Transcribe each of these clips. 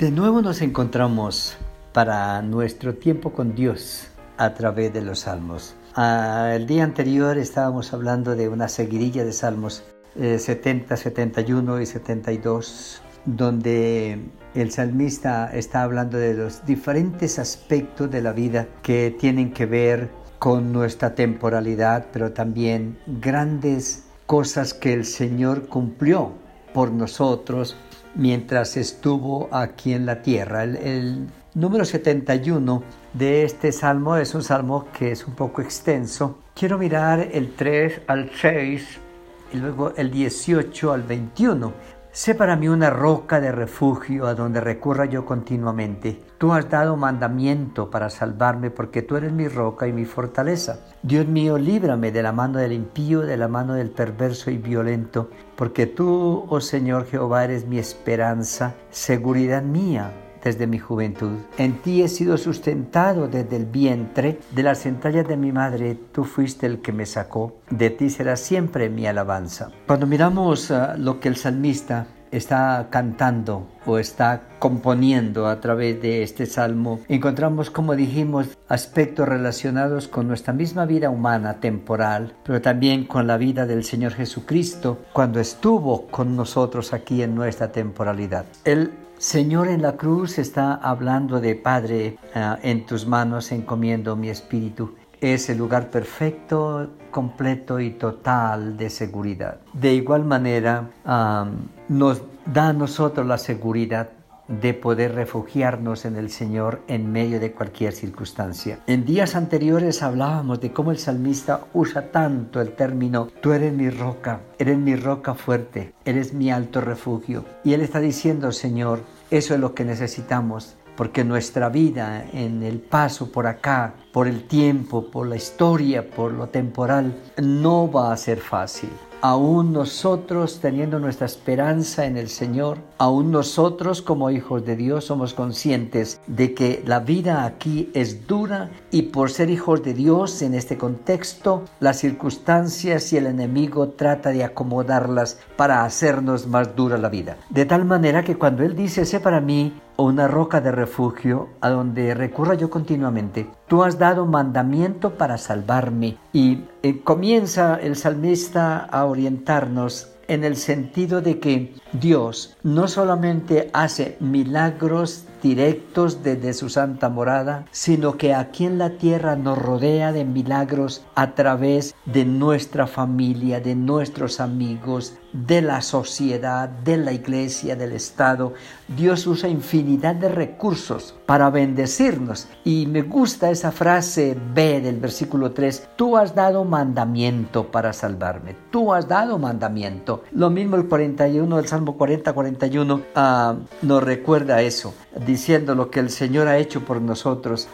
De nuevo nos encontramos para nuestro tiempo con Dios a través de los salmos. Ah, el día anterior estábamos hablando de una seguidilla de salmos 70, eh, 71 y 72, donde el salmista está hablando de los diferentes aspectos de la vida que tienen que ver con nuestra temporalidad, pero también grandes cosas que el Señor cumplió por nosotros mientras estuvo aquí en la tierra. El, número 71 de este salmo es un salmo que es un poco extenso. Quiero mirar el 3 al 6 y luego el 18 al 21. Sé para mí una roca de refugio a donde recurra yo continuamente. Tú has dado mandamiento para salvarme porque tú eres mi roca y mi fortaleza. Dios mío, líbrame de la mano del impío, de la mano del perverso y violento, porque tú, oh Señor Jehová, eres mi esperanza, seguridad mía desde mi juventud. En ti he sido sustentado desde el vientre, de las entrañas de mi madre, tú fuiste el que me sacó. De ti será siempre mi alabanza. Cuando miramos ah, lo que el salmista está cantando o está componiendo a través de este salmo, encontramos, como dijimos, aspectos relacionados con nuestra misma vida humana temporal, pero también con la vida del Señor Jesucristo cuando estuvo con nosotros aquí en nuestra temporalidad. Él Señor, en la cruz está hablando de Padre, ah, en tus manos encomiendo mi espíritu. Es el lugar perfecto, completo y total de seguridad. De igual manera, nos da a nosotros la seguridad de poder refugiarnos en el Señor en medio de cualquier circunstancia. En días anteriores hablábamos de cómo el salmista usa tanto el término, tú eres mi roca, eres mi roca fuerte, eres mi alto refugio. Y él está diciendo, Señor, eso es lo que necesitamos, porque nuestra vida en el paso por acá, por el tiempo, por la historia, por lo temporal, no va a ser fácil aún nosotros teniendo nuestra esperanza en el Señor, aún nosotros como hijos de Dios somos conscientes de que la vida aquí es dura y por ser hijos de Dios en este contexto, las circunstancias y el enemigo trata de acomodarlas para hacernos más dura la vida. De tal manera que cuando Él dice, sé para mí una roca de refugio a donde recurra yo continuamente. Tú has dado mandamiento para salvarme. Y eh, comienza el salmista a orientarnos en el sentido de que Dios no solamente hace milagros directos desde su santa morada, sino que aquí en la tierra nos rodea de milagros a través de nuestra familia, de nuestros amigos, de la sociedad, de la iglesia, del Estado. Dios usa infinidad de recursos para bendecirnos. Y me gusta esa frase B del versículo 3, tú has dado mandamiento para salvarme, tú has dado mandamiento. Lo mismo el 41 del Salmo 40-41 ah, nos recuerda eso diciendo lo que el Señor ha hecho por nosotros.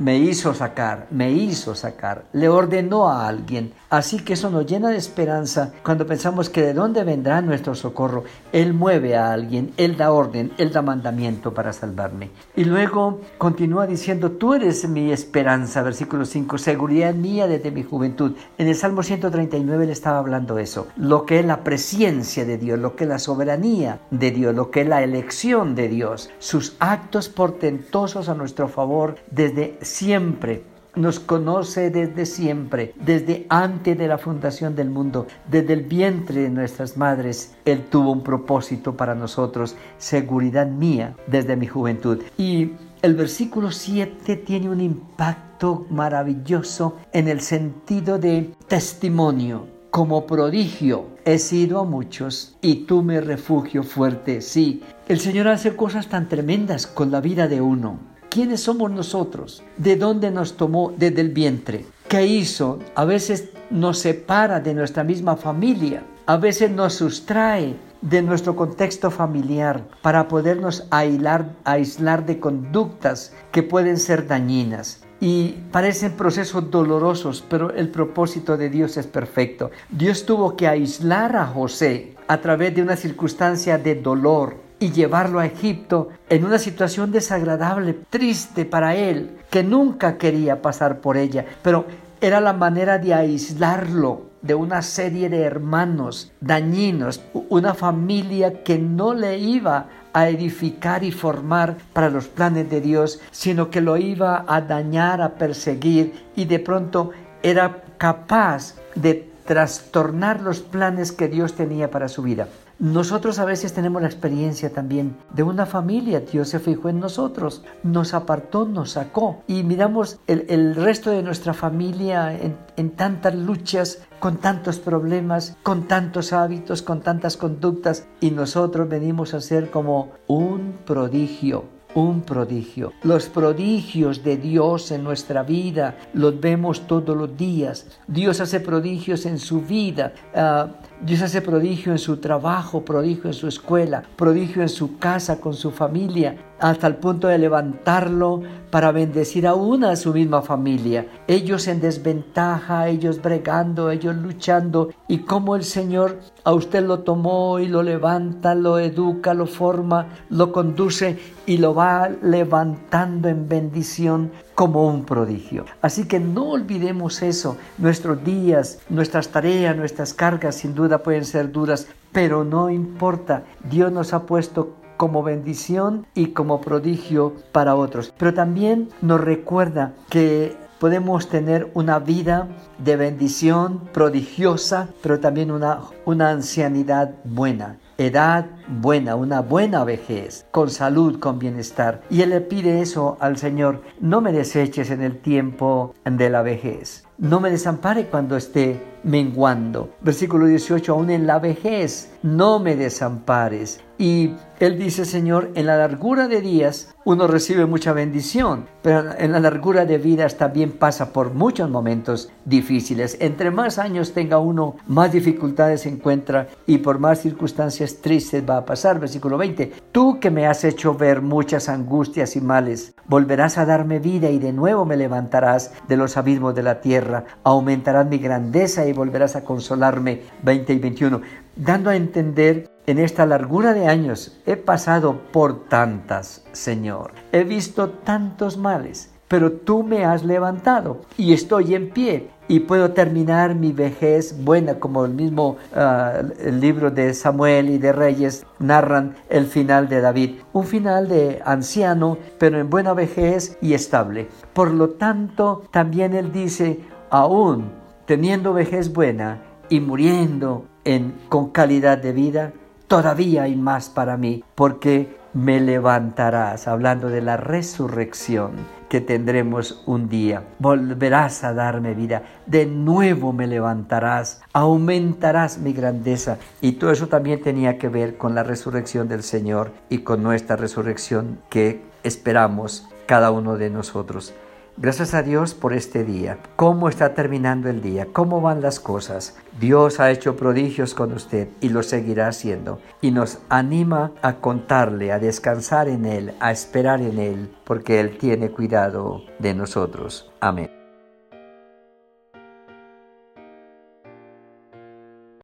Me hizo sacar, me hizo sacar, le ordenó a alguien. Así que eso nos llena de esperanza cuando pensamos que de dónde vendrá nuestro socorro. Él mueve a alguien, Él da orden, Él da mandamiento para salvarme. Y luego continúa diciendo, tú eres mi esperanza, versículo 5, seguridad mía desde mi juventud. En el Salmo 139 le estaba hablando eso, lo que es la presencia de Dios, lo que es la soberanía de Dios, lo que es la elección de Dios, sus actos portentosos a nuestro favor desde siempre nos conoce desde siempre, desde antes de la fundación del mundo, desde el vientre de nuestras madres. Él tuvo un propósito para nosotros, seguridad mía desde mi juventud. Y el versículo 7 tiene un impacto maravilloso en el sentido de testimonio. Como prodigio he sido a muchos y tú me refugio fuerte. Sí, el Señor hace cosas tan tremendas con la vida de uno. ¿Quiénes somos nosotros? ¿De dónde nos tomó desde el vientre? ¿Qué hizo? A veces nos separa de nuestra misma familia, a veces nos sustrae de nuestro contexto familiar para podernos aislar, aislar de conductas que pueden ser dañinas. Y parecen procesos dolorosos, pero el propósito de Dios es perfecto. Dios tuvo que aislar a José a través de una circunstancia de dolor, y llevarlo a Egipto en una situación desagradable, triste para él, que nunca quería pasar por ella, pero era la manera de aislarlo de una serie de hermanos dañinos, una familia que no le iba a edificar y formar para los planes de Dios, sino que lo iba a dañar, a perseguir y de pronto era capaz de trastornar los planes que Dios tenía para su vida. Nosotros a veces tenemos la experiencia también de una familia. Dios se fijó en nosotros, nos apartó, nos sacó. Y miramos el, resto de nuestra familia en, en tantas luchas, con tantos problemas, con tantos hábitos, con tantas conductas. Y nosotros venimos a ser como un prodigio un prodigio. Los prodigios de Dios en nuestra vida los vemos todos los días. Dios hace prodigios en su vida. Ah, Dios hace prodigio en su trabajo, prodigio en su escuela, prodigio en su casa, con su familia, hasta el punto de levantarlo para bendecir a su misma familia. Ellos en desventaja, ellos bregando, ellos luchando, y cómo el Señor a usted lo tomó y lo levanta, lo educa, lo forma, lo conduce y lo va levantando en bendición como un prodigio. Así que no olvidemos eso. Nuestros días, nuestras tareas, nuestras cargas sin duda pueden ser duras, pero no importa. Dios nos ha puesto como bendición y como prodigio para otros. Pero también nos recuerda que podemos tener una vida de bendición prodigiosa, pero también una, una ancianidad buena edad buena, una buena vejez, con salud, con bienestar. Y él le pide eso al Señor, no me deseches en el tiempo de la vejez, no me desampare cuando esté menguando. Versículo 18, aún en la vejez, no me desampares. Y él dice, Señor, en la largura de días uno recibe mucha bendición, pero en la largura de vidas también pasa por muchos momentos difíciles. Entre más años tenga uno, más dificultades encuentra y por más circunstancias tristes va a pasar. Versículo 20, tú que me has hecho ver muchas angustias y males, volverás a darme vida y de nuevo me levantarás de los abismos de la tierra, aumentarás mi grandeza y volverás a consolarme. 20 y 21, dando a entender en esta largura de años he pasado por tantas, Señor. He visto tantos males, pero tú me has levantado y estoy en pie y puedo terminar mi vejez buena, como el mismo ah, el libro de Samuel y de Reyes narran el final de David. Un final de anciano, pero en buena vejez y estable. Por lo tanto, también él dice, aún teniendo vejez buena y muriendo en, con calidad de vida, todavía hay más para mí, porque me levantarás, hablando de la resurrección que tendremos un día. Volverás a darme vida, de nuevo me levantarás, aumentarás mi grandeza. Y todo eso también tenía que ver con la resurrección del Señor y con nuestra resurrección que esperamos cada uno de nosotros. Gracias a Dios por este día. ¿Cómo está terminando el día? ¿Cómo van las cosas? Dios ha hecho prodigios con usted y lo seguirá haciendo. Y nos anima a contarle, a descansar en Él, a esperar en Él, porque Él tiene cuidado de nosotros. Amén.